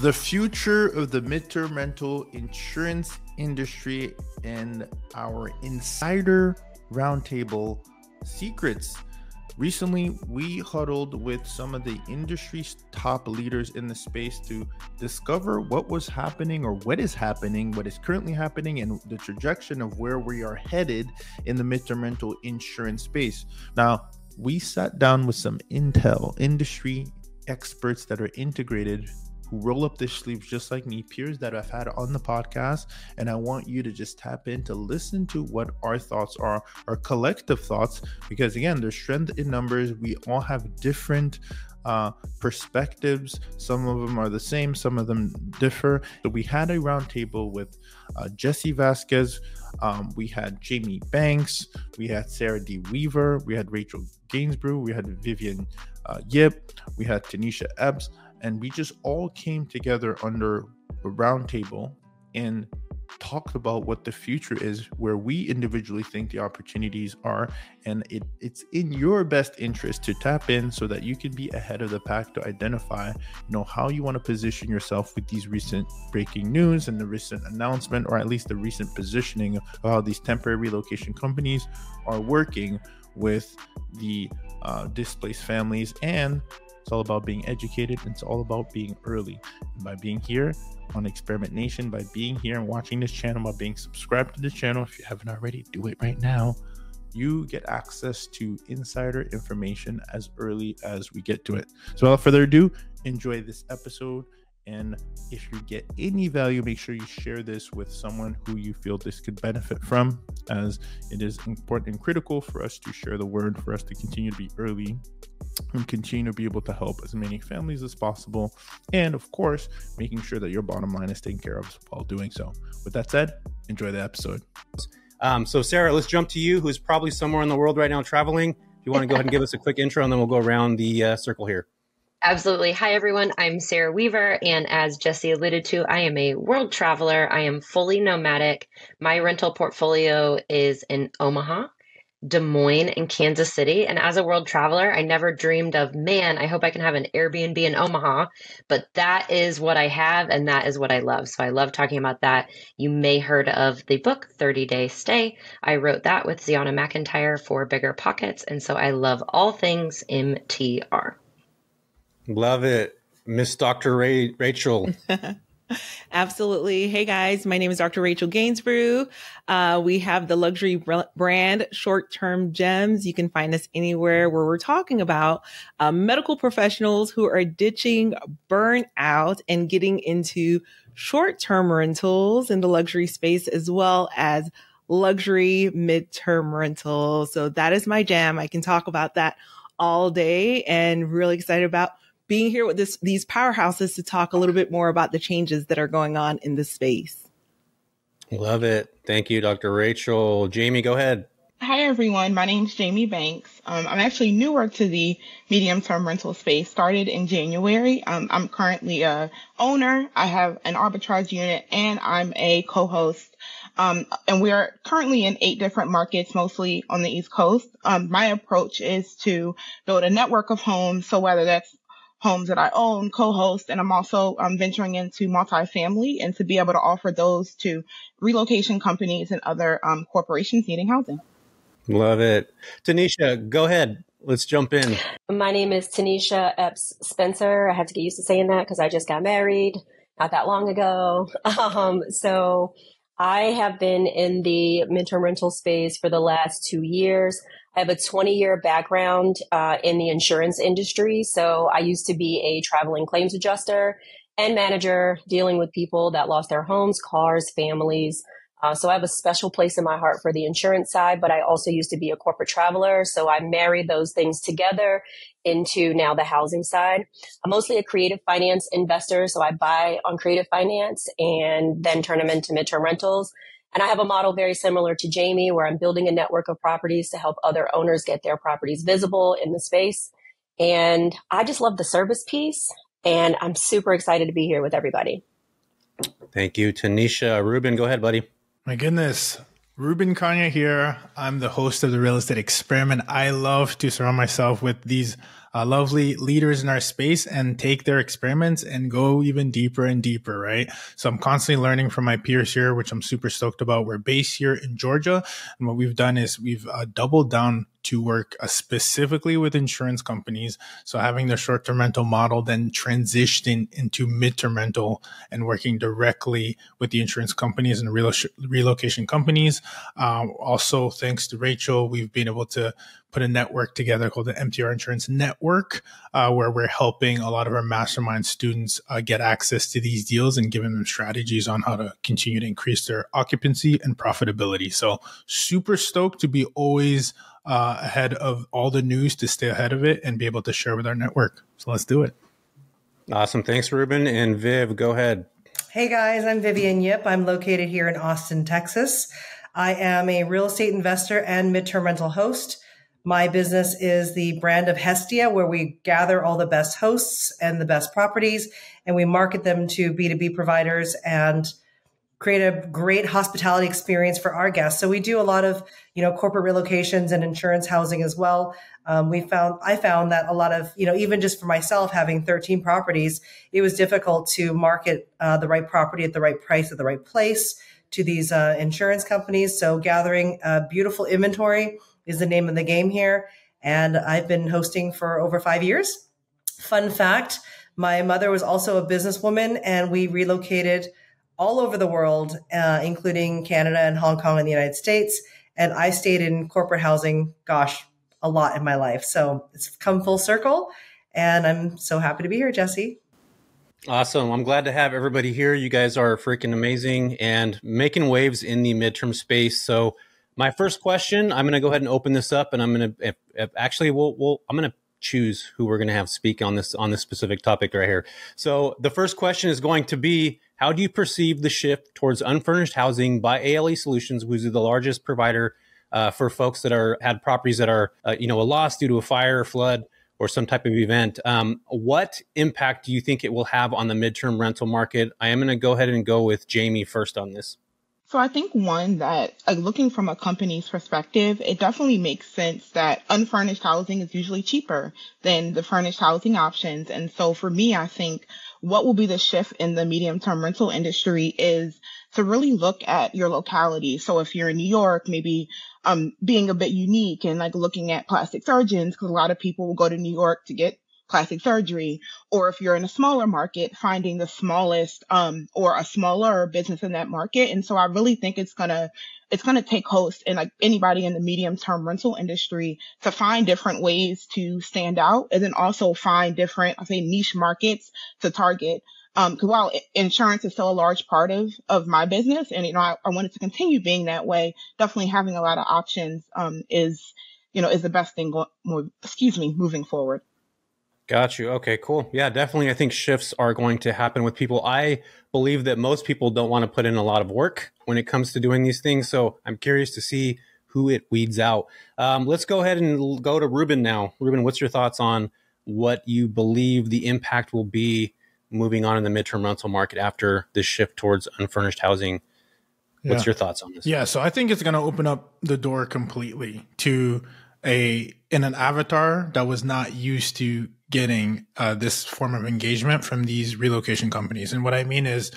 the future of the midterm rental insurance industry and our insider roundtable secrets. Recently, we huddled with some of the industry's top leaders in the space to discover what was happening or what is happening, what is currently happening, and the trajectory of where we are headed in the midterm rental insurance space. Now, we sat down with some intel industry experts that are integrated who roll up their sleeves just like me, peers that I've had on the podcast. And I want you to just tap in to listen to what our thoughts are, our collective thoughts, because again, there's strength in numbers. We all have different uh, perspectives. Some of them are the same, some of them differ. So we had a roundtable with uh, Jesse Vasquez. Um, we had Jamie Banks, we had Sarah D. Weaver, we had Rachel Gainsbrugh, we had Vivian uh, Yip, we had Tanishia Epps, and we just all came together under a roundtable and talked about what the future is, where we individually think the opportunities are, and it, it's in your best interest to tap in so that you can be ahead of the pack to identify, you know, how you want to position yourself with these recent breaking news and the recent announcement, or at least the recent positioning of how these temporary relocation companies are working with the uh, displaced families and it's all about being educated. It's all about being early. And by being here on Experiment Nation, by being here and watching this channel, by being subscribed to the channel, if you haven't already, do it right now. You get access to insider information as early as we get to it. So, without further ado, enjoy this episode. And if you get any value, make sure you share this with someone who you feel this could benefit from, as it is important and critical for us to share the word, for us to continue to be early and continue to be able to help as many families as possible. And of course, making sure that your bottom line is taken care of while doing so. With that said, enjoy the episode. Um, so, Sarah, let's jump to you, who's probably somewhere in the world right now traveling. If you want to go ahead and give us a quick intro, and then we'll go around the uh, circle here. Absolutely. Hi, everyone. I'm Sarah Weaver. And as Jesse alluded to, I am a world traveler. I am fully nomadic. My rental portfolio is in Omaha. Des Moines and Kansas City. And as a world traveler, I never dreamed of, man, I hope I can have an Airbnb in Omaha. But that is what I have, and that is what I love. So I love talking about that. You may heard of the book 30 Day Stay. I wrote that with Zeona McIntyre for Bigger Pockets. And so I love all things MTR. Love it. Miss Dr. Ray- Rachel. Absolutely. Hey guys, my name is Dr. Rachel Gainsbrugh. Uh, we have the luxury brand Short Term Gems. You can find us anywhere where we're talking about uh, medical professionals who are ditching burnout and getting into short term rentals in the luxury space as well as luxury midterm rentals. So that is my jam. I can talk about that all day and really excited about being here with this these powerhouses to talk a little bit more about the changes that are going on in the space. Love it. Thank you, Dr. Rachel. Jamie, go ahead. Hi, everyone. My name is Jamie Banks. Um, I'm actually newer to the medium term rental space, started in January. Um, I'm currently a owner. I have an arbitrage unit and I'm a co-host. Um, and we are currently in eight different markets, mostly on the East Coast. Um, my approach is to build a network of homes. So whether that's homes that I own, co-host, and I'm also um, venturing into multifamily and to be able to offer those to relocation companies and other um, corporations needing housing. Love it. Tanishia, go ahead. Let's jump in. My name is Tanishia Epps Spencer. I have to get used to saying that because I just got married not that long ago. Um, so I have been in the midterm rental space for the last two years. I have a 20 year background uh, in the insurance industry. So I used to be a traveling claims adjuster and manager dealing with people that lost their homes, cars, families. Uh, so I have a special place in my heart for the insurance side, but I also used to be a corporate traveler. So I married those things together into now the housing side. I'm mostly a creative finance investor. So I buy on creative finance and then turn them into midterm rentals. And I have a model very similar to Jamie where I'm building a network of properties to help other owners get their properties visible in the space. And I just love the service piece. And I'm super excited to be here with everybody. Thank you, Tanishia. Ruben, go ahead, buddy. My goodness. Ruben Kanya here. I'm the host of the Real Estate Experiment. I love to surround myself with these uh, lovely leaders in our space and take their experiments and go even deeper and deeper, right? So I'm constantly learning from my peers here, which I'm super stoked about. We're based here in Georgia. And what we've done is we've uh, doubled down to work uh, specifically with insurance companies. So having the short-term rental model then transitioning into mid-term rental and working directly with the insurance companies and relo- relocation companies. Um, also, thanks to Rachel, we've been able to put a network together called the MTR Insurance Network, uh, where we're helping a lot of our mastermind students uh, get access to these deals and giving them strategies on how to continue to increase their occupancy and profitability. So super stoked to be always uh, ahead of all the news to stay ahead of it and be able to share with our network. So let's do it. Awesome. Thanks, Ruben. And Viv, go ahead. Hey guys, I'm Vivian Yip. I'm located here in Austin, Texas. I am a real estate investor and midterm rental host. My business is the brand of Hestia, where we gather all the best hosts and the best properties and we market them to B2B providers and create a great hospitality experience for our guests. So we do a lot of, you know, corporate relocations and insurance housing as well. Um, we found, I found that a lot of, you know, even just for myself having 13 properties, it was difficult to market uh, the right property at the right price at the right place to these uh, insurance companies. So gathering a beautiful inventory is the name of the game here. And I've been hosting for over five years. Fun fact, my mother was also a businesswoman and we relocated all over the world, uh, including Canada and Hong Kong and the United States. And I stayed in corporate housing, gosh, a lot in my life. So it's come full circle. And I'm so happy to be here, Jesse. Awesome. I'm glad to have everybody here. You guys are freaking amazing and making waves in the midterm space. So, my first question, I'm going to go ahead and open this up, and I'm going to actually, we'll, we'll, I'm going to choose who we're going to have speak on this on this specific topic right here. So, the first question is going to be how do you perceive the shift towards unfurnished housing by ALE Solutions, who's the largest provider uh, for folks that are had properties that are uh, you know a loss due to a fire, or flood, or some type of event? Um, what impact do you think it will have on the midterm rental market? I am going to go ahead and go with Jamie first on this. So I think one that uh, looking from a company's perspective, it definitely makes sense that unfurnished housing is usually cheaper than the furnished housing options. And so for me, I think what will be the shift in the medium term rental industry is to really look at your locality. So if you're in New York, maybe um, being a bit unique and like looking at plastic surgeons, because a lot of people will go to New York to get plastic surgery, or if you're in a smaller market, finding the smallest um, or a smaller business in that market. And so I really think it's gonna it's gonna take host and like anybody in the medium term rental industry to find different ways to stand out, and then also find different I say niche markets to target. Um, cause while insurance is still a large part of, of my business and, you know, I, I wanted to continue being that way, definitely having a lot of options, um, is, you know, is the best thing, go- excuse me, moving forward. Got you. Okay, cool. Yeah, definitely. I think shifts are going to happen with people. I believe that most people don't want to put in a lot of work when it comes to doing these things. So I'm curious to see who it weeds out. Um, let's go ahead and go to Ruben now. Ruben, what's your thoughts on what you believe the impact will be moving on in the midterm rental market after this shift towards unfurnished housing? What's yeah. your thoughts on this? Yeah, so I think it's going to open up the door completely to a in an avatar that was not used to getting uh, this form of engagement from these relocation companies. And what I mean is,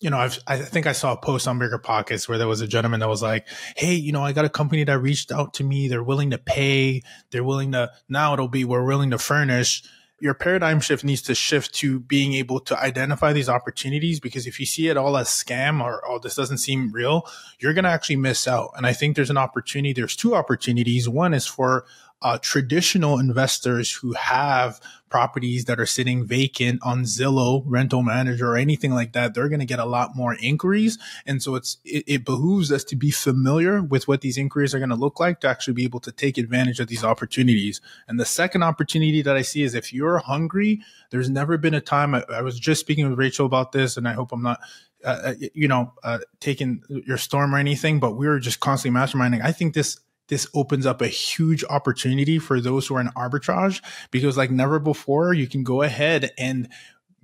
you know, I've, I think I saw a post on Bigger Pockets where there was a gentleman that was like, Hey, you know, I got a company that reached out to me. They're willing to pay. They're willing to, now it'll be, we're willing to furnish. Your paradigm shift needs to shift to being able to identify these opportunities because if you see it all as scam or, oh, this doesn't seem real, you're going to actually miss out. And I think there's an opportunity. There's two opportunities. One is for uh, traditional investors who have properties that are sitting vacant on Zillow, Rental Manager, or anything like that, they're going to get a lot more inquiries. And so it's it, it behooves us to be familiar with what these inquiries are going to look like to actually be able to take advantage of these opportunities. And the second opportunity that I see is if you're hungry, there's never been a time. I, I was just speaking with Rachel about this, and I hope I'm not uh, uh you know, uh, taking your storm or anything, but we were just constantly masterminding. I think this this opens up a huge opportunity for those who are in arbitrage because like never before you can go ahead and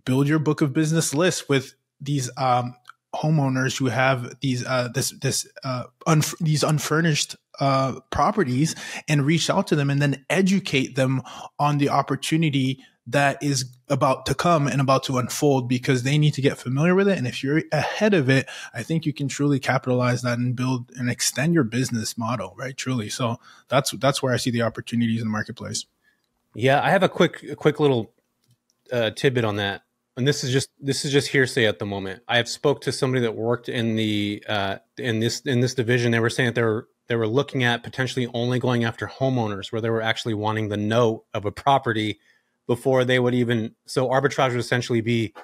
build your book of business list with these um, homeowners who have these uh, this this uh, unf- these unfurnished uh, properties and reach out to them and then educate them on the opportunity that is about to come and about to unfold because they need to get familiar with it. And if you're ahead of it, I think you can truly capitalize that and build and extend your business model, right? Truly. So that's that's where I see the opportunities in the marketplace. Yeah, I have a quick a quick little uh, tidbit on that. And this is just this is just hearsay at the moment. I have spoke to somebody that worked in the uh, in this in this division. They were saying that they were they were looking at potentially only going after homeowners, where they were actually wanting the note of a property before they would even so arbitrage would essentially be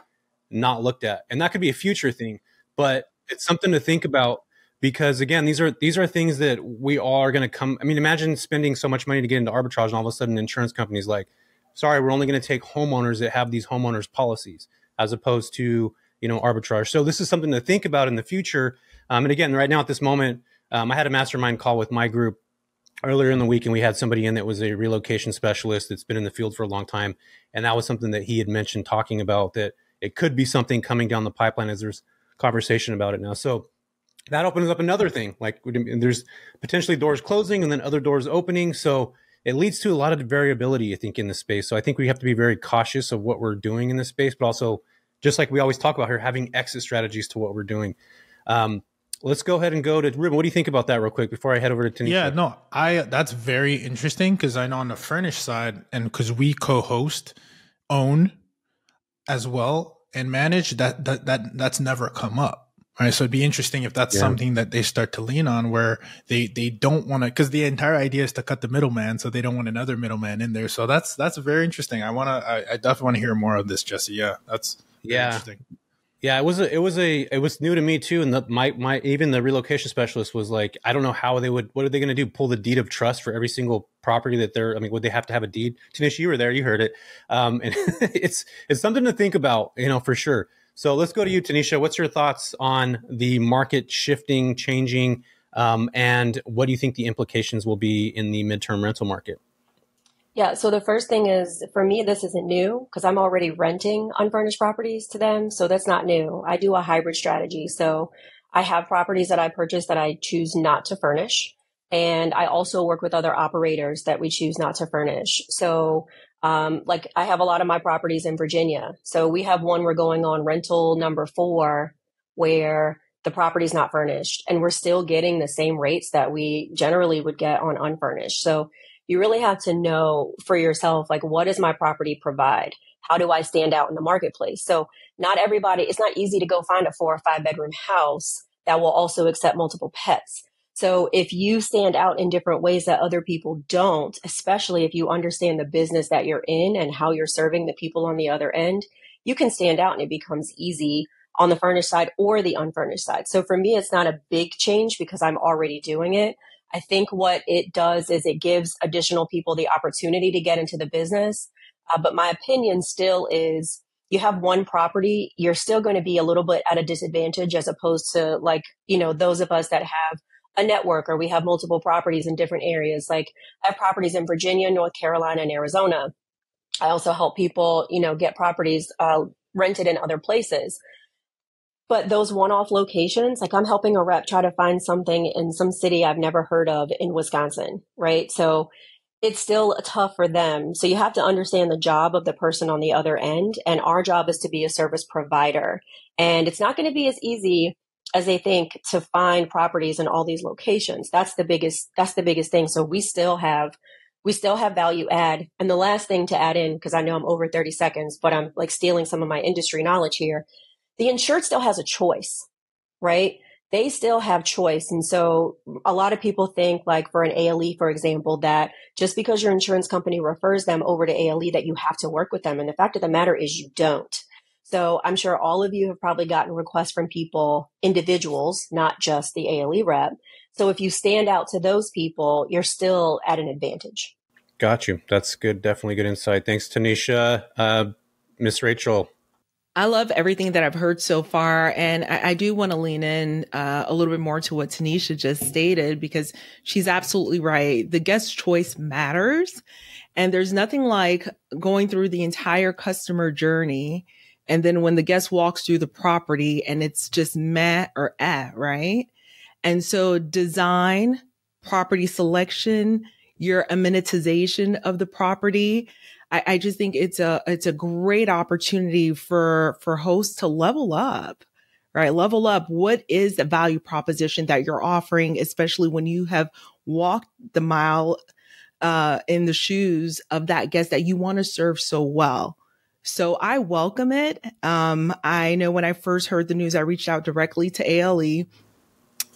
not looked at. And that could be a future thing but it's something to think about because again these are these are things that we all are going to come i mean imagine spending so much money to get into arbitrage and all of a sudden insurance companies like sorry we're only going to take homeowners that have these homeowners policies as opposed to you know arbitrage. So this is something to think about in the future. Um, and again right now at this moment um, i had a mastermind call with my group earlier in the week and we had somebody in that was a relocation specialist that's been in the field for a long time. And that was something that he had mentioned talking about that it could be something coming down the pipeline as there's conversation about it now. So that opens up another thing like there's potentially doors closing and then other doors opening. So it leads to a lot of variability i think in the space. So i think we have to be very cautious of what we're doing in this space but also just like we always talk about here having exit strategies to what we're doing. Um, let's go ahead and go to Ruben. What do you think about that, real quick, before I head over to Tanishia? Yeah, no, I that's very interesting because I know on the furnished side, and because we co-host, own, as well, and manage that that that that's never come up. Right. So it'd be interesting if that's yeah. something that they start to lean on where they, they don't want to, cause the entire idea is to cut the middleman. So they don't want another middleman in there. So that's, that's very interesting. I want to, I, I, definitely want to hear more of this, Jesse. Yeah. That's yeah. interesting. Yeah, it was a, it was a it was new to me too, and the, my my even the relocation specialist was like, I don't know how they would. What are they going to do? Pull the deed of trust for every single property that they're. I mean, would they have to have a deed? Tanishia, you were there, you heard it, um, and it's it's something to think about, you know, for sure. So let's go to you, Tanishia. What's your thoughts on the market shifting, changing, um, and what do you think the implications will be in the midterm rental market? Yeah, so the first thing is for me, this isn't new because I'm already renting unfurnished properties to them. So that's not new. I do a hybrid strategy. So I have properties that I purchase that I choose not to furnish. And I also work with other operators that we choose not to furnish. So, um, like I have a lot of my properties in Virginia. So we have one we're going on rental number four where the property's not furnished and we're still getting the same rates that we generally would get on unfurnished. So you really have to know for yourself, like, what does my property provide? How do I stand out in the marketplace? So not everybody, it's not easy to go find a four or five bedroom house that will also accept multiple pets. So if you stand out in different ways that other people don't, especially if you understand the business that you're in and how you're serving the people on the other end, you can stand out and it becomes easy on the furnished side or the unfurnished side. So for me, it's not a big change because I'm already doing it. I think what it does is it gives additional people the opportunity to get into the business. Uh, but my opinion still is you have one property, you're still going to be a little bit at a disadvantage as opposed to like, you know, those of us that have a network or we have multiple properties in different areas. Like I have properties in Virginia, North Carolina, and Arizona. I also help people, you know, get properties uh, rented in other places. But those one off locations, like I'm helping a rep try to find something in some city I've never heard of in Wisconsin, right? So it's still tough for them. So you have to understand the job of the person on the other end. And our job is to be a service provider. And it's not going to be as easy as they think to find properties in all these locations. That's the biggest, that's the biggest thing. So we still have, we still have value add. And the last thing to add in, because I know I'm over 30 seconds, but I'm like stealing some of my industry knowledge here the insured still has a choice, right? They still have choice. And so a lot of people think like for an ALE, for example, that just because your insurance company refers them over to ALE that you have to work with them. And the fact of the matter is you don't. So I'm sure all of you have probably gotten requests from people, individuals, not just the ALE rep. So if you stand out to those people, you're still at an advantage. Got you. That's good. Definitely good insight. Thanks, Tanishia. Uh, Miss Rachel, I love everything that I've heard so far. And I, I do want to lean in uh, a little bit more to what Tanishia just stated because she's absolutely right. The guest choice matters. And there's nothing like going through the entire customer journey And then when the guest walks through the property and it's just meh or eh, right? And so design, property selection, your amenitization of the property. I, I just think it's a it's a great opportunity for for hosts to level up right? Level up. What is the value proposition that you're offering, especially when you have walked the mile uh, in the shoes of that guest that you want to serve so well? So I welcome it. Um, I know when I first heard the news, I reached out directly to ALE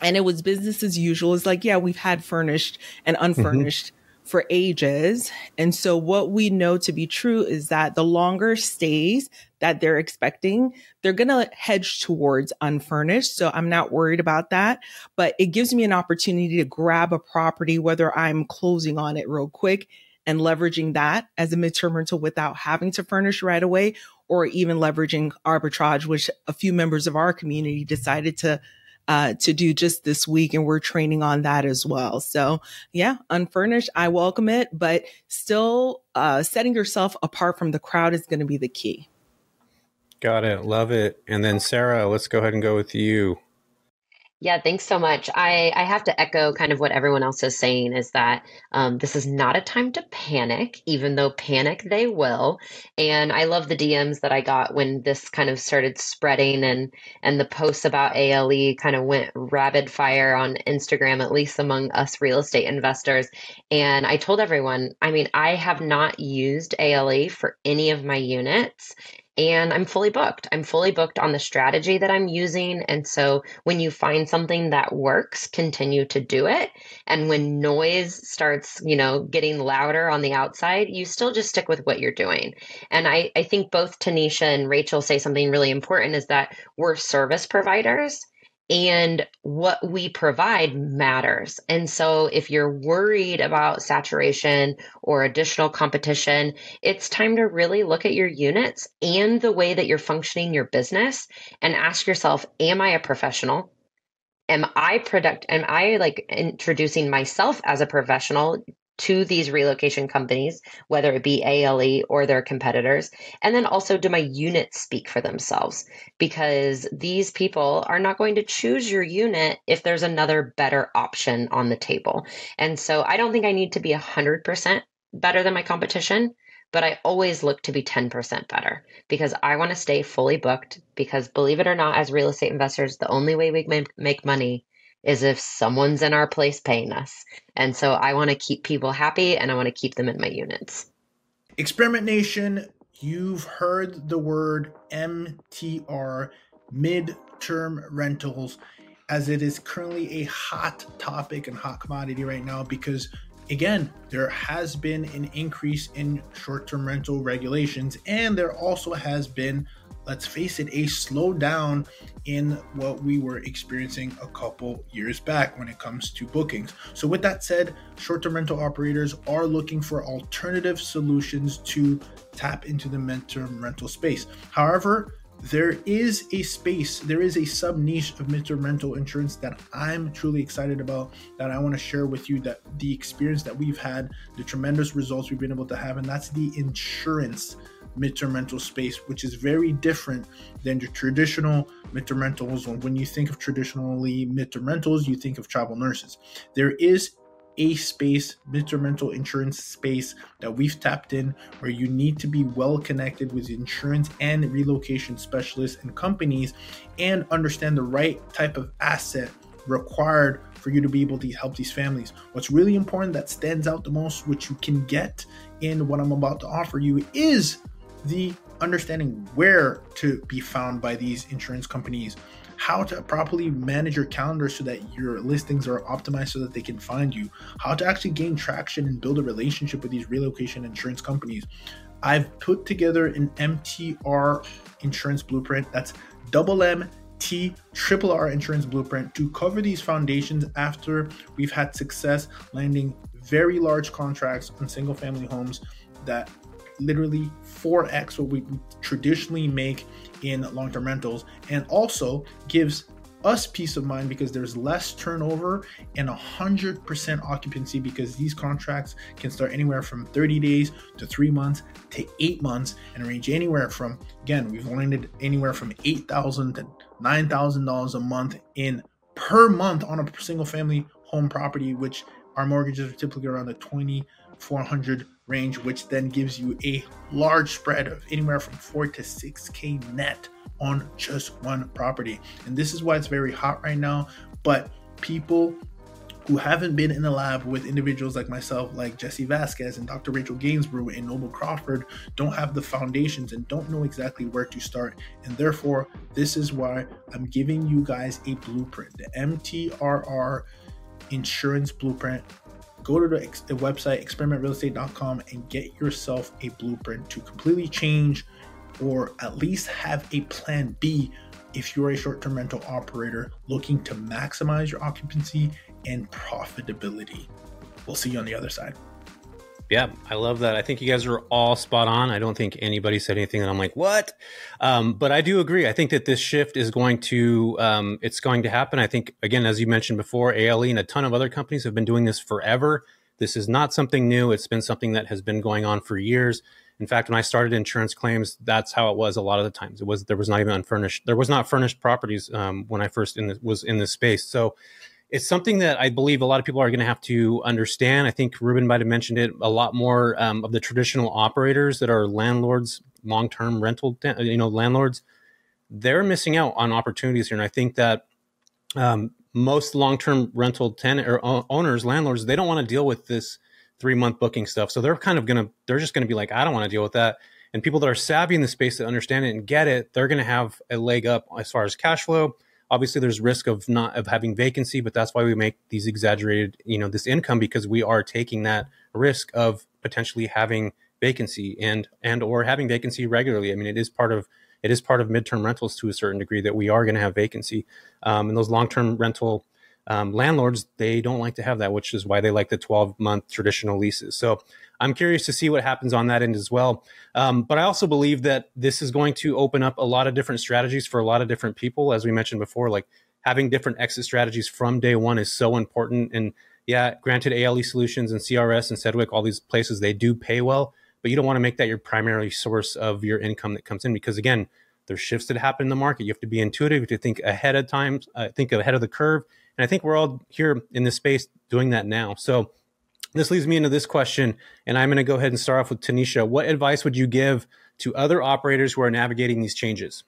and it was business as usual. It's like, yeah, we've had furnished and mm-hmm. unfurnished. Mm-hmm for ages. And so what we know to be true is that the longer stays that they're expecting, they're going to hedge towards unfurnished. So I'm not worried about that, but it gives me an opportunity to grab a property, whether I'm closing on it real quick and leveraging that as a midterm rental without having to furnish right away or even leveraging arbitrage, which a few members of our community decided to uh, to do just this week. And we're training on that as well. So yeah, unfurnished, I welcome it, but still uh, setting yourself apart from the crowd is going to be the key. Got it. Love it. And then Sarah, let's go ahead and go with you. Yeah, thanks so much. I, I have to echo kind of what everyone else is saying is that um, this is not a time to panic, even though panic they will. And I love the DMs that I got when this kind of started spreading and and the posts about ALE kind of went rapid fire on Instagram, at least among us real estate investors. And I told everyone, I mean, I have not used ALE for any of my units and I'm fully booked. I'm fully booked on the strategy that I'm using. And so when you find something that works, continue to do it. And when noise starts, you know, getting louder on the outside, you still just stick with what you're doing. And I, I think both Tanishia and Rachel say something really important is that we're service providers and what we provide matters. And so if you're worried about saturation or additional competition, it's time to really look at your units and the way that you're functioning your business and ask yourself, am I a professional? Am I product am I like introducing myself as a professional to these relocation companies, whether it be ALE or their competitors? And then also, do my units speak for themselves? Because these people are not going to choose your unit if there's another better option on the table. And so I don't think I need to be 100% better than my competition, but I always look to be 10% better because I want to stay fully booked. Because believe it or not, as real estate investors, the only way we make money is if someone's in our place paying us. And so I want to keep people happy and I want to keep them in my units. Experiment Nation, you've heard the word MTR, mid-term rentals, as it is currently a hot topic and hot commodity right now because again, there has been an increase in short term rental regulations, and there also has been let's face it, a slowdown in what we were experiencing a couple years back when it comes to bookings. So, with that said, short term rental operators are looking for alternative solutions to tap into the midterm rental space. However, there is a space, there is a sub niche of midterm rental insurance that I'm truly excited about that I want to share with you that the experience that we've had, the tremendous results we've been able to have, and that's the insurance midterm rental space, which is very different than your traditional midterm rentals. When you think of traditionally midterm rentals, you think of travel nurses. There is a space, midterm rental insurance space that we've tapped in where you need to be well connected with insurance and relocation specialists and companies and understand the right type of asset required for you to be able to help these families. What's really important that stands out the most, which you can get in what I'm about to offer you, is the understanding where to be found by these insurance companies, how to properly manage your calendar so that your listings are optimized so that they can find you, how to actually gain traction and build a relationship with these relocation insurance companies. I've put together an MTR insurance blueprint that's double M T triple R insurance blueprint to cover these foundations after we've had success landing very large contracts on single family homes that literally 4x what we traditionally make in long term rentals and also gives us peace of mind because there's less turnover and 100% occupancy because these contracts can start anywhere from 30 days to three months to eight months and range anywhere from, again, we've landed anywhere from 8000 to $9,000 a month in per month on a single family home property, which our mortgages are typically around the 2400 range, which then gives you a large spread of anywhere from four to 6K net on just one property. And this is why it's very hot right now. But people who haven't been in the lab with individuals like myself, like Jesse Vasquez and Dr. Rachel Gainsbrugh and Noble Crawford, don't have the foundations and don't know exactly where to start. And therefore, this is why I'm giving you guys a blueprint, the MTRR insurance blueprint. Go to the, the website experimentrealestate.com and get yourself a blueprint to completely change or at least have a plan B if you're a short term rental operator looking to maximize your occupancy and profitability. We'll see you on the other side. Yeah, I love that. I think you guys are all spot on. I don't think anybody said anything that I'm like, what? Um, but I do agree. I think that this shift is going to, um, it's going to happen. I think, again, as you mentioned before, ALE and a ton of other companies have been doing this forever. This is not something new. It's been something that has been going on for years. In fact, when I started insurance claims, that's how it was a lot of the times. It was there was not even unfurnished. There was not furnished properties um, when I first in the, was in this space. So it's something that I believe a lot of people are going to have to understand. I think Ruben might have mentioned it. A lot more um, of the traditional operators that are landlords, long term rental, you know, landlords, they're missing out on opportunities here. And I think that um, most long term rental tenant or owners, landlords, they don't want to deal with this three month booking stuff. So they're kind of going to, they're just going to be like, I don't want to deal with that. And people that are savvy in the space that understand it and get it, they're going to have a leg up as far as cash flow. Obviously, there's risk of not of having vacancy, but that's why we make these exaggerated, you know, this income because we are taking that risk of potentially having vacancy and and or having vacancy regularly. I mean, it is part of it is part of midterm rentals to a certain degree that we are going to have vacancy, um, and those long term rental um, landlords they don't like to have that which is why they like the 12 month traditional leases so i'm curious to see what happens on that end as well. Um, but i also believe that this is going to open up a lot of different strategies for a lot of different people as we mentioned before like having different exit strategies from day one is so important. And yeah granted ale solutions and crs and sedgwick all these places they do pay well but you don't want to make that your primary source of your income that comes in because again there's shifts that happen in the market. You have to be intuitive to think ahead of time uh, think ahead of the curve. And I think we're all here in this space doing that now. So this leads me into this question, and I'm going to go ahead and start off with Tanishia. What advice would you give to other operators who are navigating these changes?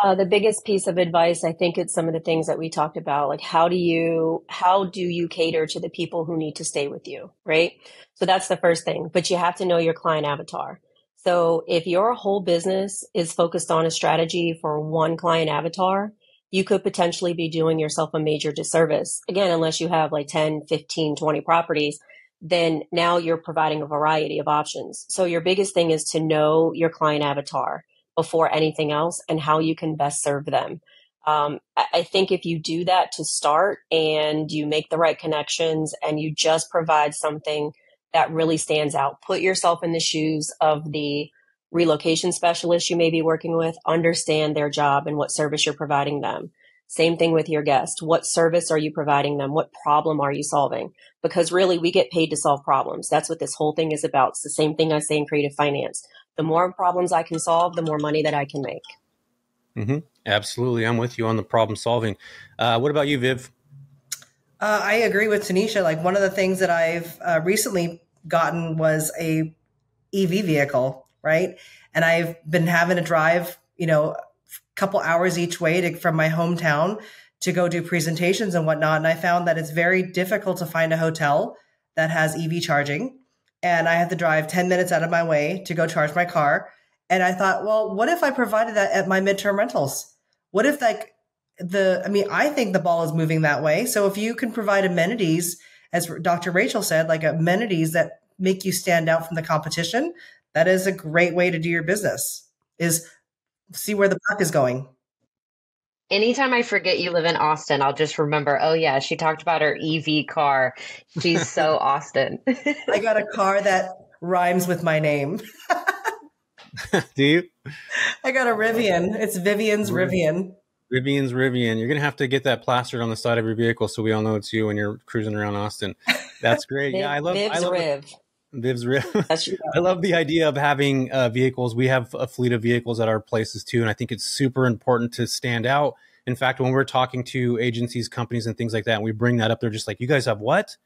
Uh, the biggest piece of advice, I think, it's some of the things that we talked about. Like, how do you how do you cater to the people who need to stay with you, right? So that's the first thing. But you have to know your client avatar. So if your whole business is focused on a strategy for one client avatar, you could potentially be doing yourself a major disservice. Again, unless you have like 10, 15, 20 properties, then now you're providing a variety of options. So your biggest thing is to know your client avatar before anything else and how you can best serve them. Um, I think if you do that to start and you make the right connections and you just provide something that really stands out, put yourself in the shoes of the relocation specialist you may be working with understand their job and what service you're providing them. Same thing with your guest. What service are you providing them? What problem are you solving? Because really, we get paid to solve problems. That's what this whole thing is about. It's the same thing I say in creative finance. The more problems I can solve, the more money that I can make. Mm-hmm. Absolutely. I'm with you on the problem solving. Uh, what about you, Viv? Uh, I agree with Tanishia. Like one of the things that I've uh, recently gotten was a EV vehicle right? And I've been having to drive, you know, a couple hours each way to, from my hometown to go do presentations and whatnot. And I found that it's very difficult to find a hotel that has EV charging. And I have to drive 10 minutes out of my way to go charge my car. And I thought, well, what if I provided that at my midterm rentals? What if like the, I mean, I think the ball is moving that way. So if you can provide amenities, as Dr. Rachel said, like amenities that make you stand out from the competition, that is a great way to do your business is see where the puck is going anytime I forget you live in Austin, I'll just remember, oh, yeah, she talked about her EV car. She's so Austin. I got a car that rhymes with my name. Do you? I got a Rivian. It's Vivian's Rivian. Vivian's Rivian. You're gonna have to get that plastered on the side of your vehicle so we all know it's you when you're cruising around Austin. That's great. Viv, yeah, I love. Viv's I love Riv. Viv's real. I love the idea of having uh, vehicles. We have a fleet of vehicles at our places too, and I think it's super important to stand out. In fact, when we're talking to agencies, companies, and things like that, and we bring that up, they're just like, "You guys have what?"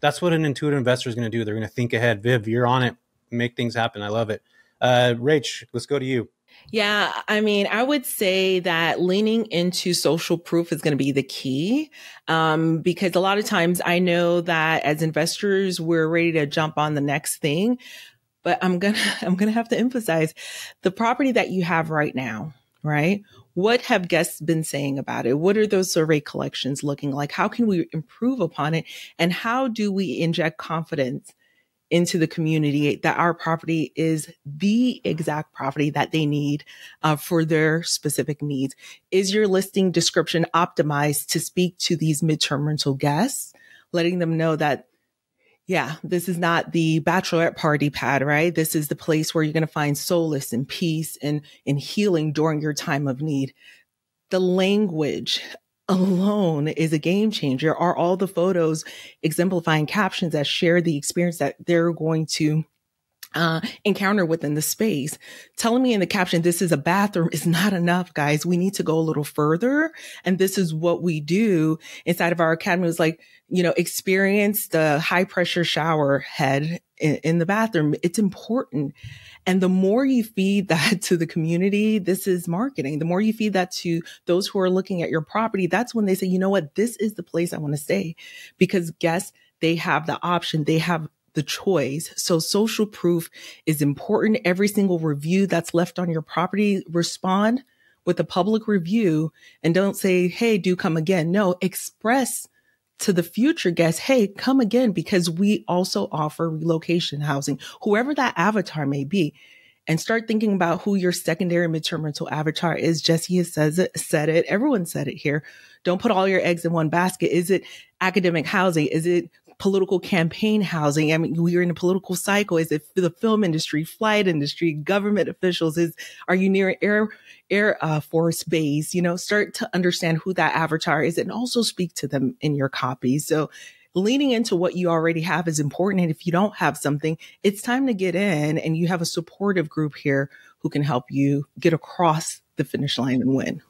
That's what an intuitive investor is going to do. They're going to think ahead. Viv, you're on it. Make things happen. I love it. Uh, Rach, let's go to you. Yeah, I mean, I would say that leaning into social proof is going to be the key. Um, because a lot of times I know that as investors, we're ready to jump on the next thing, but I'm to, I'm to have to emphasize the property that you have right now, right? What have guests been saying about it? What are those survey collections looking like? How can we improve upon it? And how do we inject confidence into the community that our property is the exact property that they need uh, for their specific needs. Is your listing description optimized to speak to these midterm rental guests, letting them know that yeah, this is not the bachelorette party pad, right? This is the place where you're going to find solace and peace and, and healing during your time of need. The language alone is a game changer are all the photos exemplifying captions that share the experience that they're going to uh, encounter within the space. Telling me in the caption, this is a bathroom is not enough, guys. We need to go a little further. And this is what we do inside of our academy is like, you know, experience the high pressure shower head in, in the bathroom. It's important. And the more you feed that to the community, this is marketing. The more you feed that to those who are looking at your property, that's when they say, you know what, this is the place I want to stay because guests, they have the option. They have the choice. So social proof is important. Every single review that's left on your property, respond with a public review and don't say, Hey, do come again. No, express to the future guests, Hey, come again because we also offer relocation housing, whoever that avatar may be. And start thinking about who your secondary midterm rental avatar is. Jesse has says it, said it. Everyone said it here. Don't put all your eggs in one basket. Is it academic housing? Is it political campaign housing. I mean, we are in a political cycle. Is it the film industry, flight industry, government officials? Is are you near air air uh, force base? You know, start to understand who that avatar is, and also speak to them in your copy. So. Leaning into what you already have is important. And if you don't have something, it's time to get in and you have a supportive group here who can help you get across the finish line and win.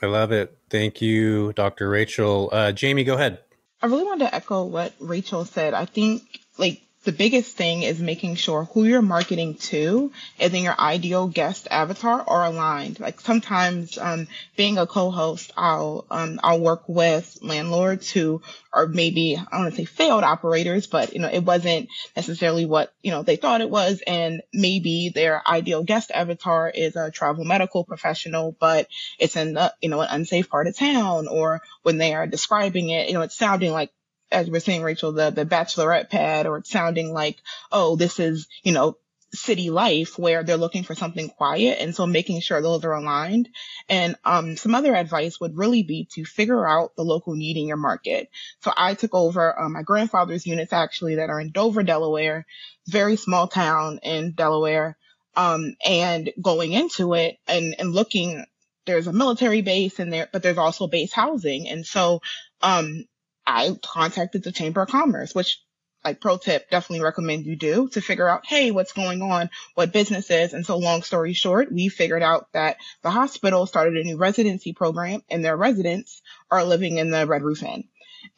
I love it. Thank you, Dr. Rachel. Uh, Jamie, go ahead. I really wanted to echo what Rachel said. I think like the biggest thing is making sure who you're marketing to and then your ideal guest avatar are aligned. Like sometimes, um, being a co-host, I'll, um, I'll work with landlords who are maybe, I don't want to say failed operators, but you know, it wasn't necessarily what, you know, they thought it was. And maybe their ideal guest avatar is a travel medical professional, but it's in the, you know, an unsafe part of town or when they are describing it, you know, it's sounding like as we're saying, Rachel, the, the bachelorette pad, or sounding like, oh, this is, you know, city life where they're looking for something quiet. And so making sure those are aligned. And, um, some other advice would really be to figure out the local need in your market. So I took over um, my grandfather's units actually that are in Dover, Delaware, very small town in Delaware. Um, and going into it and, and looking, there's a military base in there, but there's also base housing. And so, um, I contacted the Chamber of Commerce, which like pro tip, definitely recommend you do to figure out, hey, what's going on, what business is. And so long story short, we figured out that the hospital started a new residency program and their residents are living in the Red Roof Inn.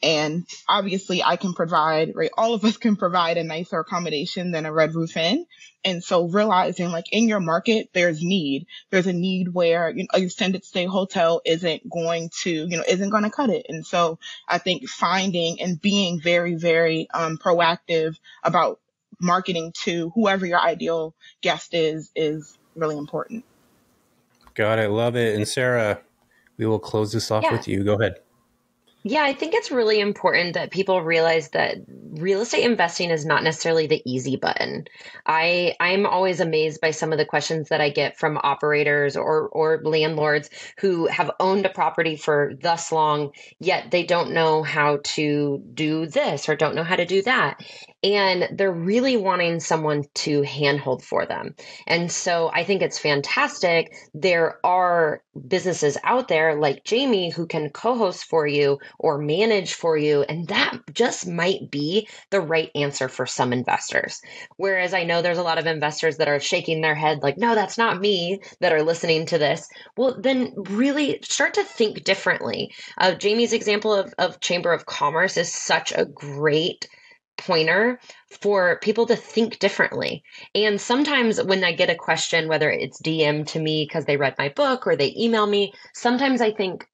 And obviously I can provide, right? All of us can provide a nicer accommodation than a red roof inn. And so realizing like in your market, there's need. There's a need where, you know, a extended stay hotel isn't going to, you know, isn't going to cut it. And so I think finding and being very, very, um, proactive about marketing to whoever your ideal guest is, is really important. Got it. Love it. And Sarah, we will close this off Yeah. with you. Go ahead. Yeah, I think it's really important that people realize that real estate investing is not necessarily the easy button. I I'm always amazed by some of the questions that I get from operators or or landlords who have owned a property for thus long yet they don't know how to do this or don't know how to do that and they're really wanting someone to handhold for them. And so I think it's fantastic. There are businesses out there like Jamie who can co host for you or manage for you. And that just might be the right answer for some investors. Whereas I know there's a lot of investors that are shaking their head, like, no, that's not me that are listening to this. Well, then really start to think differently. Uh, Jamie's example of, of Chamber of Commerce is such a great pointer for people to think differently. And sometimes when I get a question, whether it's DM to me because they read my book or they email me, sometimes I think,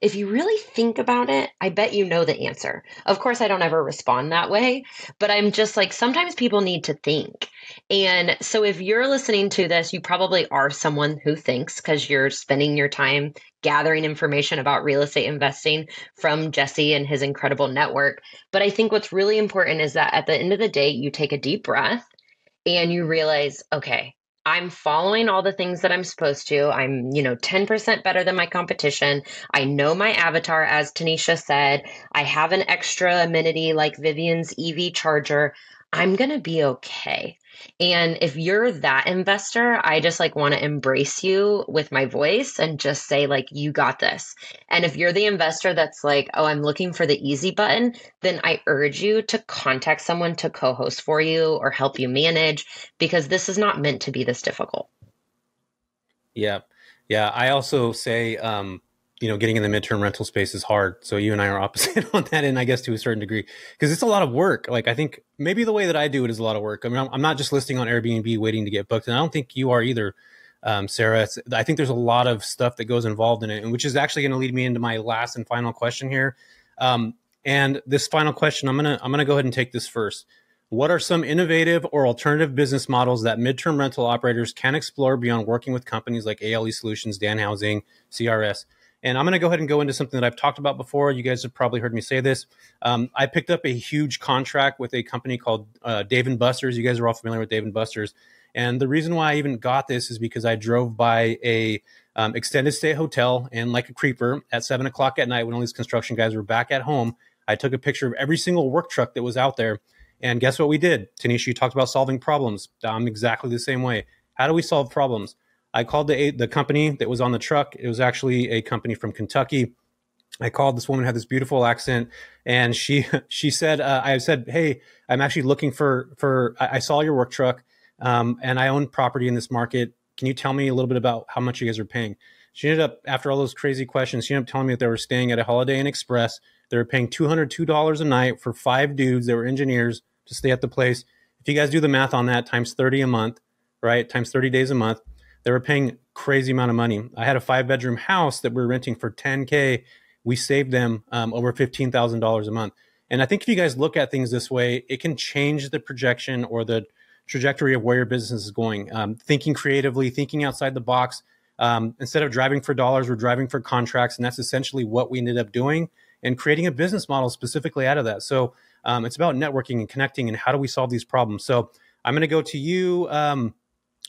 if you really think about it, I bet you know the answer. Of course, I don't ever respond that way, but I'm just like, sometimes people need to think. And so if you're listening to this, you probably are someone who thinks because you're spending your time gathering information about real estate investing from Jesse and his incredible network. But I think what's really important is that at the end of the day, you take a deep breath and you realize, okay, I'm following all the things that I'm supposed to. I'm, you know, 10% better than my competition. I know my avatar, as Tanishia said. I have an extra amenity like Vivian's EV charger. I'm going to be okay. And if you're that investor, I just like want to embrace you with my voice and just say, like, you got this. And if you're the investor that's like, oh, I'm looking for the easy button, then I urge you to contact someone to co host for you or help you manage because this is not meant to be this difficult. Yeah. Yeah. I also say, um, you know, getting in the midterm rental space is hard. So you and I are opposite on that, and I guess to a certain degree, because it's a lot of work. Like I think maybe the way that I do it is a lot of work. I mean, I'm, not just listing on Airbnb waiting to get booked, and I don't think you are either, um, Sarah. It's, I think there's a lot of stuff that goes involved in it, and which is actually going to lead me into my last and final question here. Um, and this final question, I'm gonna I'm gonna go ahead and take this first. What are some innovative or alternative business models that midterm rental operators can explore beyond working with companies like ALE Solutions, Dan Housing, CRS? And I'm going to go ahead and go into something that I've talked about before. You guys have probably heard me say this. Um, I picked up a huge contract with a company called uh, Dave and Buster's. You guys are all familiar with Dave and Buster's. And the reason why I even got this is because I drove by a um, extended stay hotel and like a creeper at seven o'clock at night when all these construction guys were back at home. I took a picture of every single work truck that was out there. And guess what we did? Tanishia, you talked about solving problems. I'm exactly the same way. How do we solve problems? I called the the company that was on the truck. It was actually a company from Kentucky. I called this woman had this beautiful accent, and she she said uh, I said, "Hey, I'm actually looking for for I, I saw your work truck, um, and I own property in this market. Can you tell me a little bit about how much you guys are paying?" She ended up after all those crazy questions, she ended up telling me that they were staying at a Holiday Inn Express. They were paying two hundred two dollars a night for five dudes. They were engineers to stay at the place. If you guys do the math on that, times thirty a month, right? Times thirty days a month they were paying crazy amount of money. I had a five bedroom house that we were renting for 10K. We saved them um, over $15,000 a month. And I think if you guys look at things this way, it can change the projection or the trajectory of where your business is going. Um, thinking creatively, thinking outside the box. Um, instead of driving for dollars, we're driving for contracts. And that's essentially what we ended up doing and creating a business model specifically out of that. So um, it's about networking and connecting and how do we solve these problems. So I'm going to go to you, um,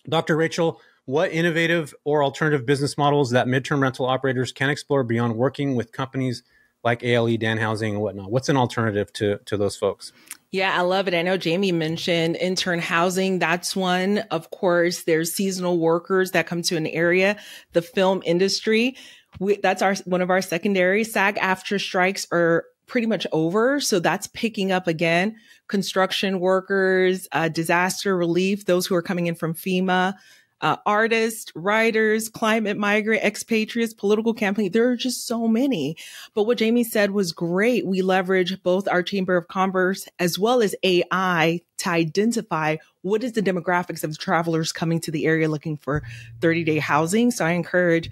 Dr. Rachel what innovative or alternative business models that midterm rental operators can explore beyond working with companies like ALE, Dan Housing, and whatnot? What's an alternative to, to those folks? Yeah, I love it. I know Jamie mentioned intern housing. That's one. Of course, there's seasonal workers that come to an area. The film industry, we, that's our one of our secondary. SAG-AFTRA strikes are pretty much over, so that's picking up again. Construction workers, uh, disaster relief, those who are coming in from FEMA, uh, artists, writers, climate migrant, expatriates, political campaign. There are just so many. But what Jamie said was great. We leverage both our Chamber of Commerce as well as AI to identify what is the demographics of travelers coming to the area looking for 30 day housing. So I encourage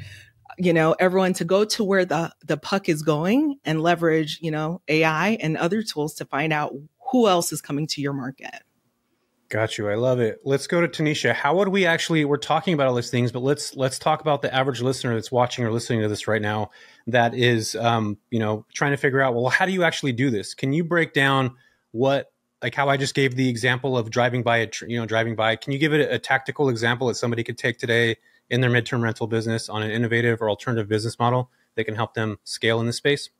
you know everyone to go to where the the puck is going and leverage you know ai and other tools to find out who else is coming to your market Got you. I love it. Let's go to Tanishia. How would we actually? We're talking about all these things, but let's let's talk about the average listener that's watching or listening to this right now. That is, um, you know, trying to figure out. Well, how do you actually do this? Can you break down what, like, how I just gave the example of driving by a, you know, driving by? Can you give it a, a tactical example that somebody could take today in their midterm rental business on an innovative or alternative business model that can help them scale in this space?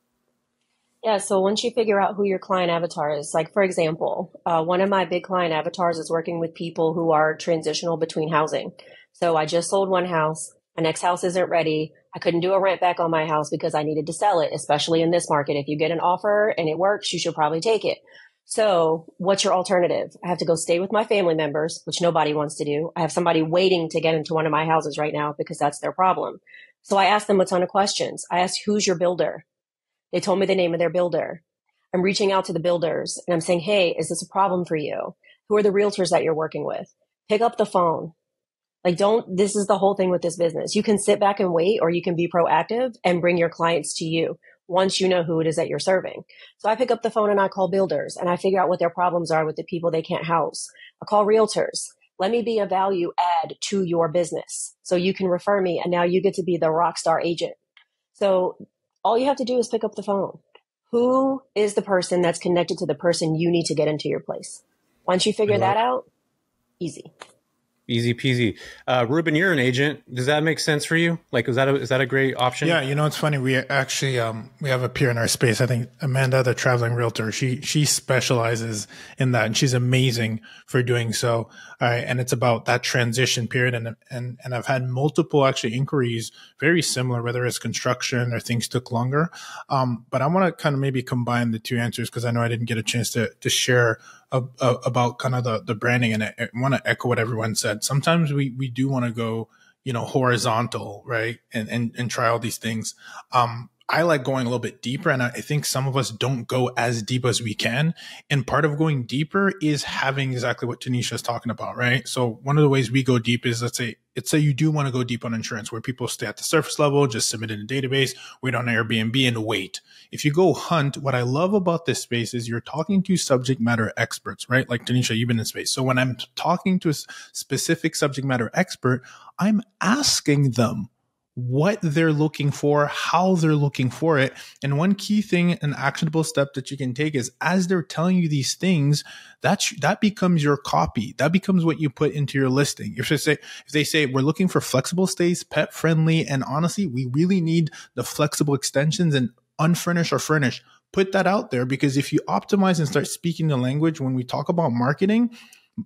Yeah, so once you figure out who your client avatar is, like for example, uh, one of my big client avatars is working with people who are transitional between housing. So I just sold one house. My next house isn't ready. I couldn't do a rent back on my house because I needed to sell it, especially in this market. If you get an offer and it works, you should probably take it. So what's your alternative? I have to go stay with my family members, which nobody wants to do. I have somebody waiting to get into one of my houses right now because that's their problem. So I asked them a ton of questions. I asked, who's your builder? They told me the name of their builder. I'm reaching out to the builders and I'm saying, Hey, is this a problem for you? Who are the realtors that you're working with? Pick up the phone. Like, don't, this is the whole thing with this business. You can sit back and wait or you can be proactive and bring your clients to you once you know who it is that you're serving. So I pick up the phone and I call builders and I figure out what their problems are with the people they can't house. I call realtors. Let me be a value add to your business so you can refer me and now you get to be the rock star agent. So all you have to do is pick up the phone. Who is the person that's connected to the person you need to get into your place? Once you figure that out, easy. Easy peasy. Uh, Ruben, you're an agent. Does that make sense for you? Like, is that a, is that a great option? Yeah, you know, it's funny. We actually um, we have a peer in our space. I think Amanda, the traveling realtor, she she specializes in that, and she's amazing for doing so. And it's about that transition period, and and and I've had multiple actually inquiries very similar, whether it's construction or things took longer. Um, but I want to kind of maybe combine the two answers because I know I didn't get a chance to to share about kind of the, the branding. And I, I want to echo what everyone said. Sometimes we, we do want to go, you know, horizontal, right. And, and, and try all these things. Um, I like going a little bit deeper. And I think some of us don't go as deep as we can. And part of going deeper is having exactly what Tanishia is talking about, right? So one of the ways we go deep is let's say, let's say you do want to go deep on insurance where people stay at the surface level, just submit in a database, wait on Airbnb and wait. If you go hunt, what I love about this space is you're talking to subject matter experts, right? Like Tanishia, you've been in space. So when I'm talking to a specific subject matter expert, I'm asking them what they're looking for, how they're looking for it. And one key thing, an actionable step that you can take is as they're telling you these things, that's that becomes your copy. That becomes what you put into your listing. If they say if they say we're looking for flexible stays, pet friendly, and honestly, we really need the flexible extensions and unfurnished or furnished. Put that out there because if you optimize and start speaking the language when we talk about marketing,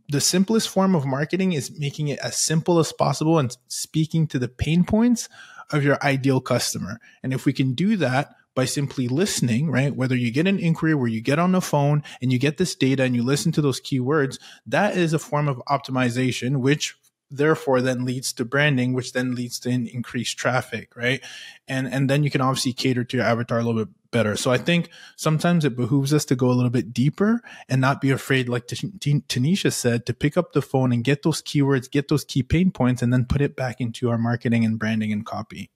the simplest form of marketing is making it as simple as possible and speaking to the pain points of your ideal customer. And if we can do that by simply listening, right? Whether you get an inquiry where you get on the phone and you get this data and you listen to those keywords, that is a form of optimization, which therefore then leads to branding, which then leads to increased traffic, right? And and then you can obviously cater to your avatar a little bit better. So I think sometimes it behooves us to go a little bit deeper and not be afraid, like Tanishia said, to pick up the phone and get those keywords, get those key pain points, and then put it back into our marketing and branding and copy.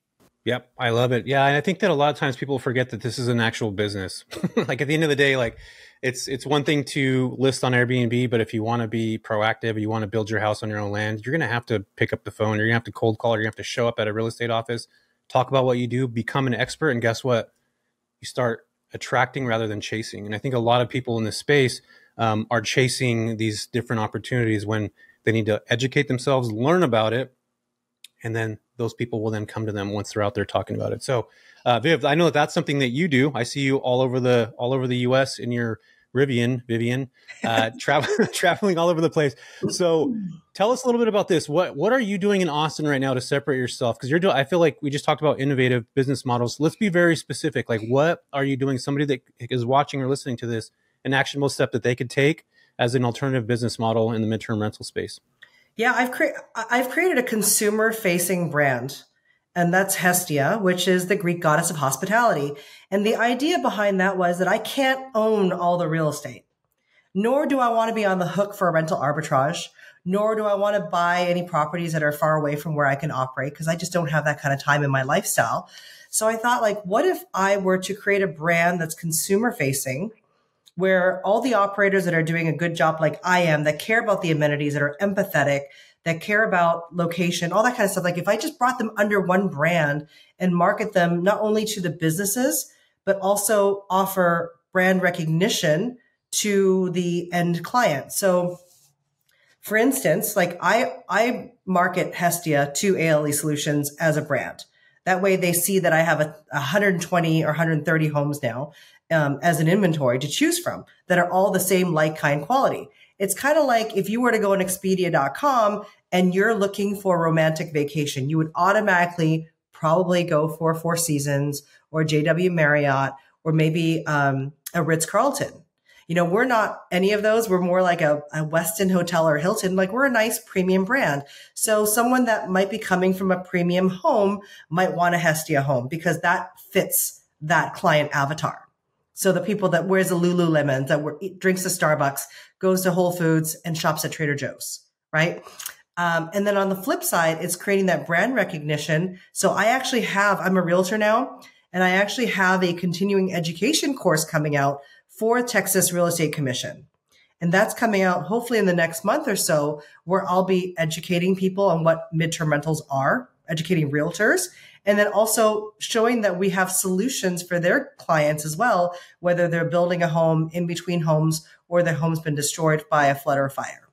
Yep, I love it. Yeah, and I think that a lot of times people forget that this is an actual business. like at the end of the day, like it's it's one thing to list on Airbnb, but if you want to be proactive, you want to build your house on your own land, you're going to have to pick up the phone. You're going to have to cold call. You're going to have to show up at a real estate office, talk about what you do, become an expert, and guess what? You start attracting rather than chasing. And I think a lot of people in this space um, are chasing these different opportunities when they need to educate themselves, learn about it, and then those people will then come to them once they're out there talking about it. So uh, Viv, I know that that's something that you do. I see you all over the all over the U.S. in your Rivian, Vivian, uh, travel, traveling all over the place. So, tell us a little bit about this. What what are you doing in Austin right now to separate yourself? Because you're doing. I feel like we just talked about innovative business models. Let's be very specific. Like, what are you doing? Somebody that is watching or listening to this, an actionable step that they could take as an alternative business model in the midterm rental space. Yeah, I've created I've created a consumer facing brand and that's Hestia, which is the Greek goddess of hospitality. And the idea behind that was that I can't own all the real estate, nor do I want to be on the hook for a rental arbitrage, nor do I want to buy any properties that are far away from where I can operate because I just don't have that kind of time in my lifestyle. So I thought, like, what if I were to create a brand that's consumer facing? where all the operators that are doing a good job, like I am, that care about the amenities, that are empathetic, that care about location, all that kind of stuff. Like if I just brought them under one brand and market them not only to the businesses, but also offer brand recognition to the end client. So for instance, like I, I market Hestia to ALE Solutions as a brand. That way they see that I have a 120 or 130 homes now um, as an inventory to choose from that are all the same like kind quality. It's kind of like if you were to go on expedia.com and you're looking for a romantic vacation, you would automatically probably go for Four Seasons or JW Marriott or maybe um, a Ritz Carlton. You know, we're not any of those. We're more like a, a Westin Hotel or Hilton. Like we're a nice premium brand. So someone that might be coming from a premium home might want a Hestia home because that fits that client avatar. So the people that wears a Lululemon, that drinks a Starbucks, goes to Whole Foods and shops at Trader Joe's, right? Um, and then on the flip side, it's creating that brand recognition. So I actually have, I'm a realtor now, and I actually have a continuing education course coming out for Texas Real Estate Commission. And that's coming out hopefully in the next month or so, where I'll be educating people on what midterm rentals are, educating realtors, and then also showing that we have solutions for their clients as well, whether they're building a home in between homes or their home's been destroyed by a flood or fire.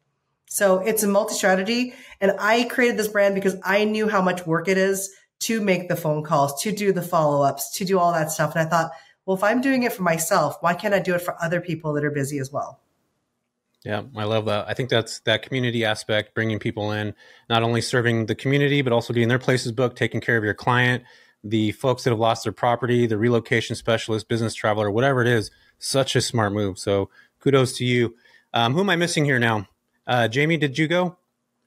So it's a multi strategy. And I created this brand because I knew how much work it is to make the phone calls, to do the follow ups, to do all that stuff. And I thought, well, if I'm doing it for myself, why can't I do it for other people that are busy as well? Yeah, I love that. I think that's that community aspect, bringing people in, not only serving the community, but also getting their places booked, taking care of your client, the folks that have lost their property, the relocation specialist, business traveler, whatever it is. Such a smart move. So kudos to you. Um, who am I missing here now? Uh, Jamie, did you go?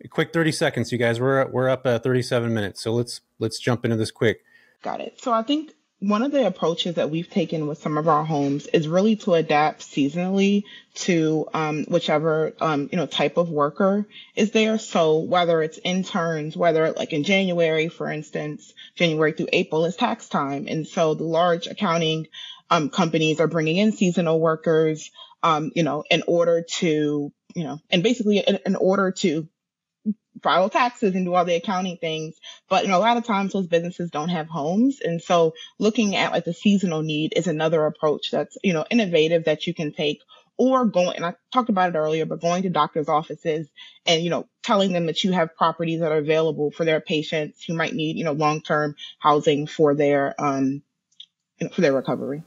A quick 30 seconds, you guys. We're we're up at 37 minutes, so let's let's jump into this quick. Got it. So I think one of the approaches that we've taken with some of our homes is really to adapt seasonally to um, whichever um, you know type of worker is there. So whether it's interns, whether like in January, for instance, January through April is tax time, and so the large accounting um, companies are bringing in seasonal workers, um, you know, in order to you know, and basically in, in order to file taxes and do all the accounting things. But you know, a lot of times those businesses don't have homes. And so looking at like the seasonal need is another approach that's, you know, innovative that you can take or going, and I talked about it earlier, but going to doctor's offices and, you know, telling them that you have properties that are available for their patients who might need, you know, long-term housing for their, um, you know, for their recovery.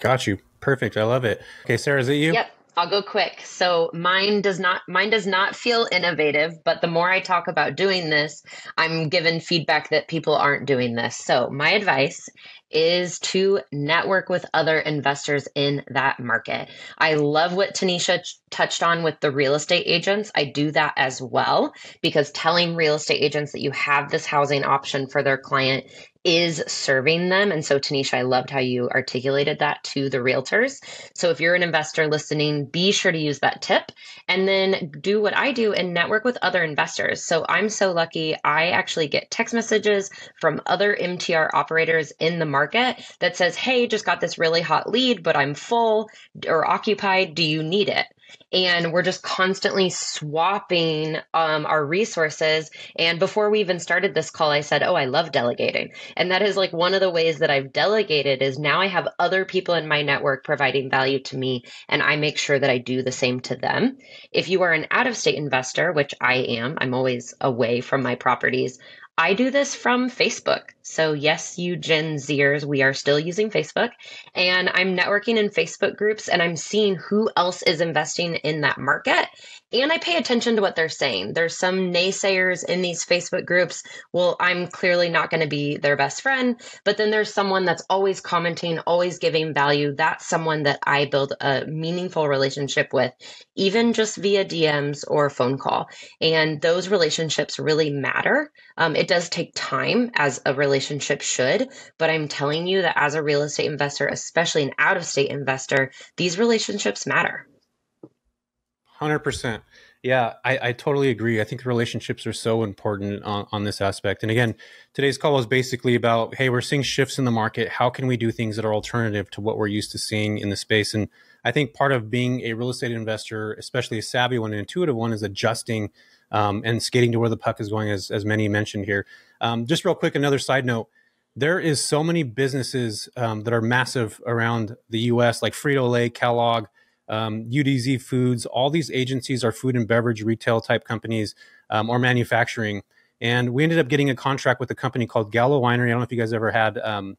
Got you. Perfect. I love it. Okay, Sarah, is it you? Yep. I'll go quick. So mine does not mine does not feel innovative, but the more I talk about doing this, I'm given feedback that people aren't doing this. So my advice is to network with other investors in that market. I love what Tanishia touched on with the real estate agents. I do that as well because telling real estate agents that you have this housing option for their client is serving them. And so, Tanishia, I loved how you articulated that to the realtors. So, if you're an investor listening, be sure to use that tip and then do what I do and network with other investors. So, I'm so lucky. I actually get text messages from other MTR operators in the market that says, Hey, just got this really hot lead, but I'm full or occupied. Do you need it? and we're just constantly swapping um, our resources. And before we even started this call, I said, "Oh, I love delegating," and that is like one of the ways that I've delegated is now I have other people in my network providing value to me, and I make sure that I do the same to them. If you are an out-of-state investor, which I am, I'm always away from my properties. I do this from Facebook. So, yes, you Gen Zers, we are still using Facebook. And I'm networking in Facebook groups and I'm seeing who else is investing in that market and I pay attention to what they're saying. There's some naysayers in these Facebook groups. Well, I'm clearly not going to be their best friend, but then there's someone that's always commenting, always giving value. That's someone that I build a meaningful relationship with, even just via DMs or phone call. And those relationships really matter. Um, it does take time, as a relationship should, but I'm telling you that as a real estate investor, especially an out of state investor, these relationships matter. Hundred percent. Yeah, I, I, totally agree. I think relationships are so important on, on, this aspect. And again, today's call was basically about hey, we're seeing shifts in the market. How can we do things that are alternative to what we're used to seeing in the space? And I think part of being a real estate investor, especially a savvy one, an intuitive one, is adjusting um, and skating to where the puck is going, as, as many mentioned here. Um, just real quick, another side note there is so many businesses um, that are massive around the U.S., like Frito Lay, Kellogg, um, UTZ Foods. All these agencies are food and beverage retail type companies um, or manufacturing. And we ended up getting a contract with a company called Gallo Winery. I don't know if you guys ever had um,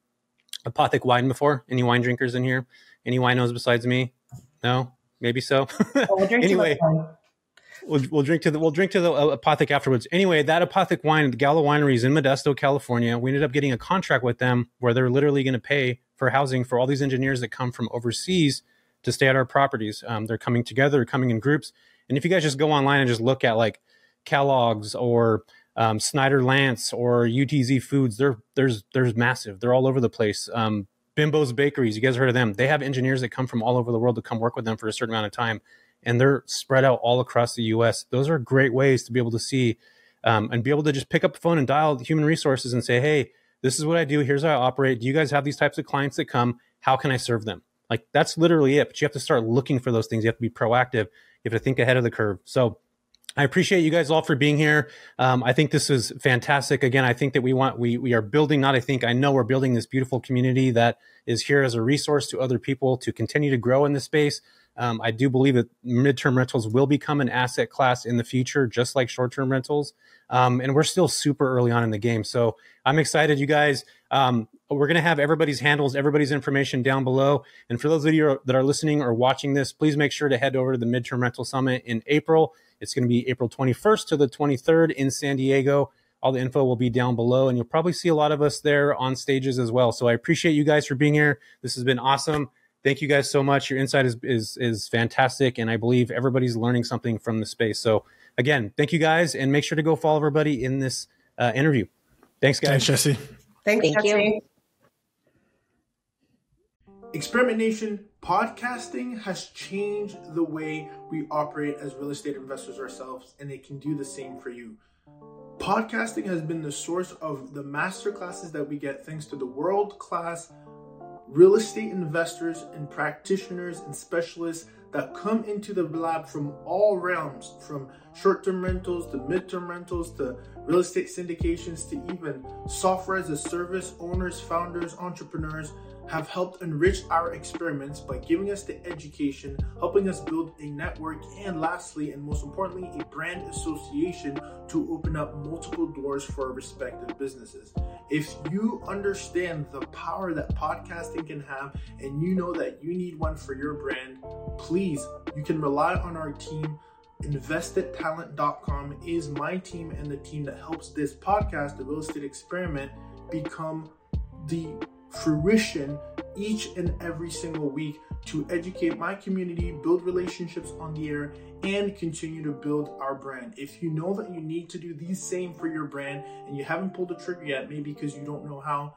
Apothic wine before. Any wine drinkers in here? Any winos besides me? No, maybe so. Oh, anyway, we'll, we'll drink to the we'll drink to the uh, Apothic afterwards. Anyway, that Apothic wine, the Gallo Winery, is in Modesto, California. We ended up getting a contract with them where they're literally going to pay for housing for all these engineers that come from overseas to stay at our properties. Um, they're coming together, coming in groups. And if you guys just go online and just look at like Kellogg's or um, Snyder Lance or UTZ Foods, they're there's there's massive. They're all over the place. Um, Bimbo's Bakeries, you guys heard of them? They have engineers that come from all over the world to come work with them for a certain amount of time and they're spread out all across the US. Those are great ways to be able to see um, and be able to just pick up the phone and dial human resources and say, hey, this is what I do. Here's how I operate. Do you guys have these types of clients that come? How can I serve them? Like that's literally it. But you have to start looking for those things. You have to be proactive. You have to think ahead of the curve. So I appreciate you guys all for being here. Um, I think this is fantastic. Again, I think that we want we we are building. Not I think I know we're building this beautiful community that is here as a resource to other people to continue to grow in this space. Um, I do believe that midterm rentals will become an asset class in the future, just like short term rentals. Um, and we're still super early on in the game. So I'm excited, you guys. Um, we're going to have everybody's handles, everybody's information down below. And for those of you that are listening or watching this, please make sure to head over to the Midterm Rental Summit in April. It's going to be April 21st to the 23rd in San Diego. All the info will be down below, and you'll probably see a lot of us there on stages as well. So I appreciate you guys for being here. This has been awesome thank you guys so much. Your insight is is is fantastic, and I believe everybody's learning something from the space. So again, thank you guys, and make sure to go follow everybody in this uh, interview. Thanks, guys. Thanks, Jesse. Thanks, thank Jesse. You. Experiment Nation, podcasting has changed the way we operate as real estate investors ourselves, and it can do the same for you. Podcasting has been the source of the master classes that we get thanks to the world class real estate investors and practitioners and specialists that come into the lab from all realms from short term rentals to mid-term rentals to real estate syndications to even software as a service owners, founders, entrepreneurs have helped enrich our experiments by giving us the education, helping us build a network, and lastly, and most importantly, a brand association to open up multiple doors for our respective businesses. If you understand the power that podcasting can have and you know that you need one for your brand, please, you can rely on our team investedtalent.com is my team and the team that helps this podcast, the real estate experiment, become the fruition each and every single week to educate my community, build relationships on the air, and continue to build our brand. If you know that you need to do the same for your brand and you haven't pulled the trigger yet, maybe because you don't know how,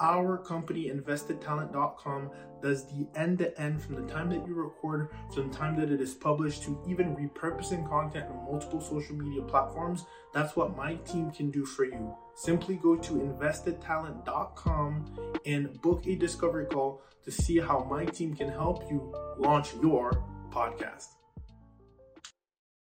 our company, investedtalent.com, does the end to end from the time that you record to the time that it is published to even repurposing content on multiple social media platforms. That's what my team can do for you. Simply go to investedtalent.com and book a discovery call to see how my team can help you launch your podcast.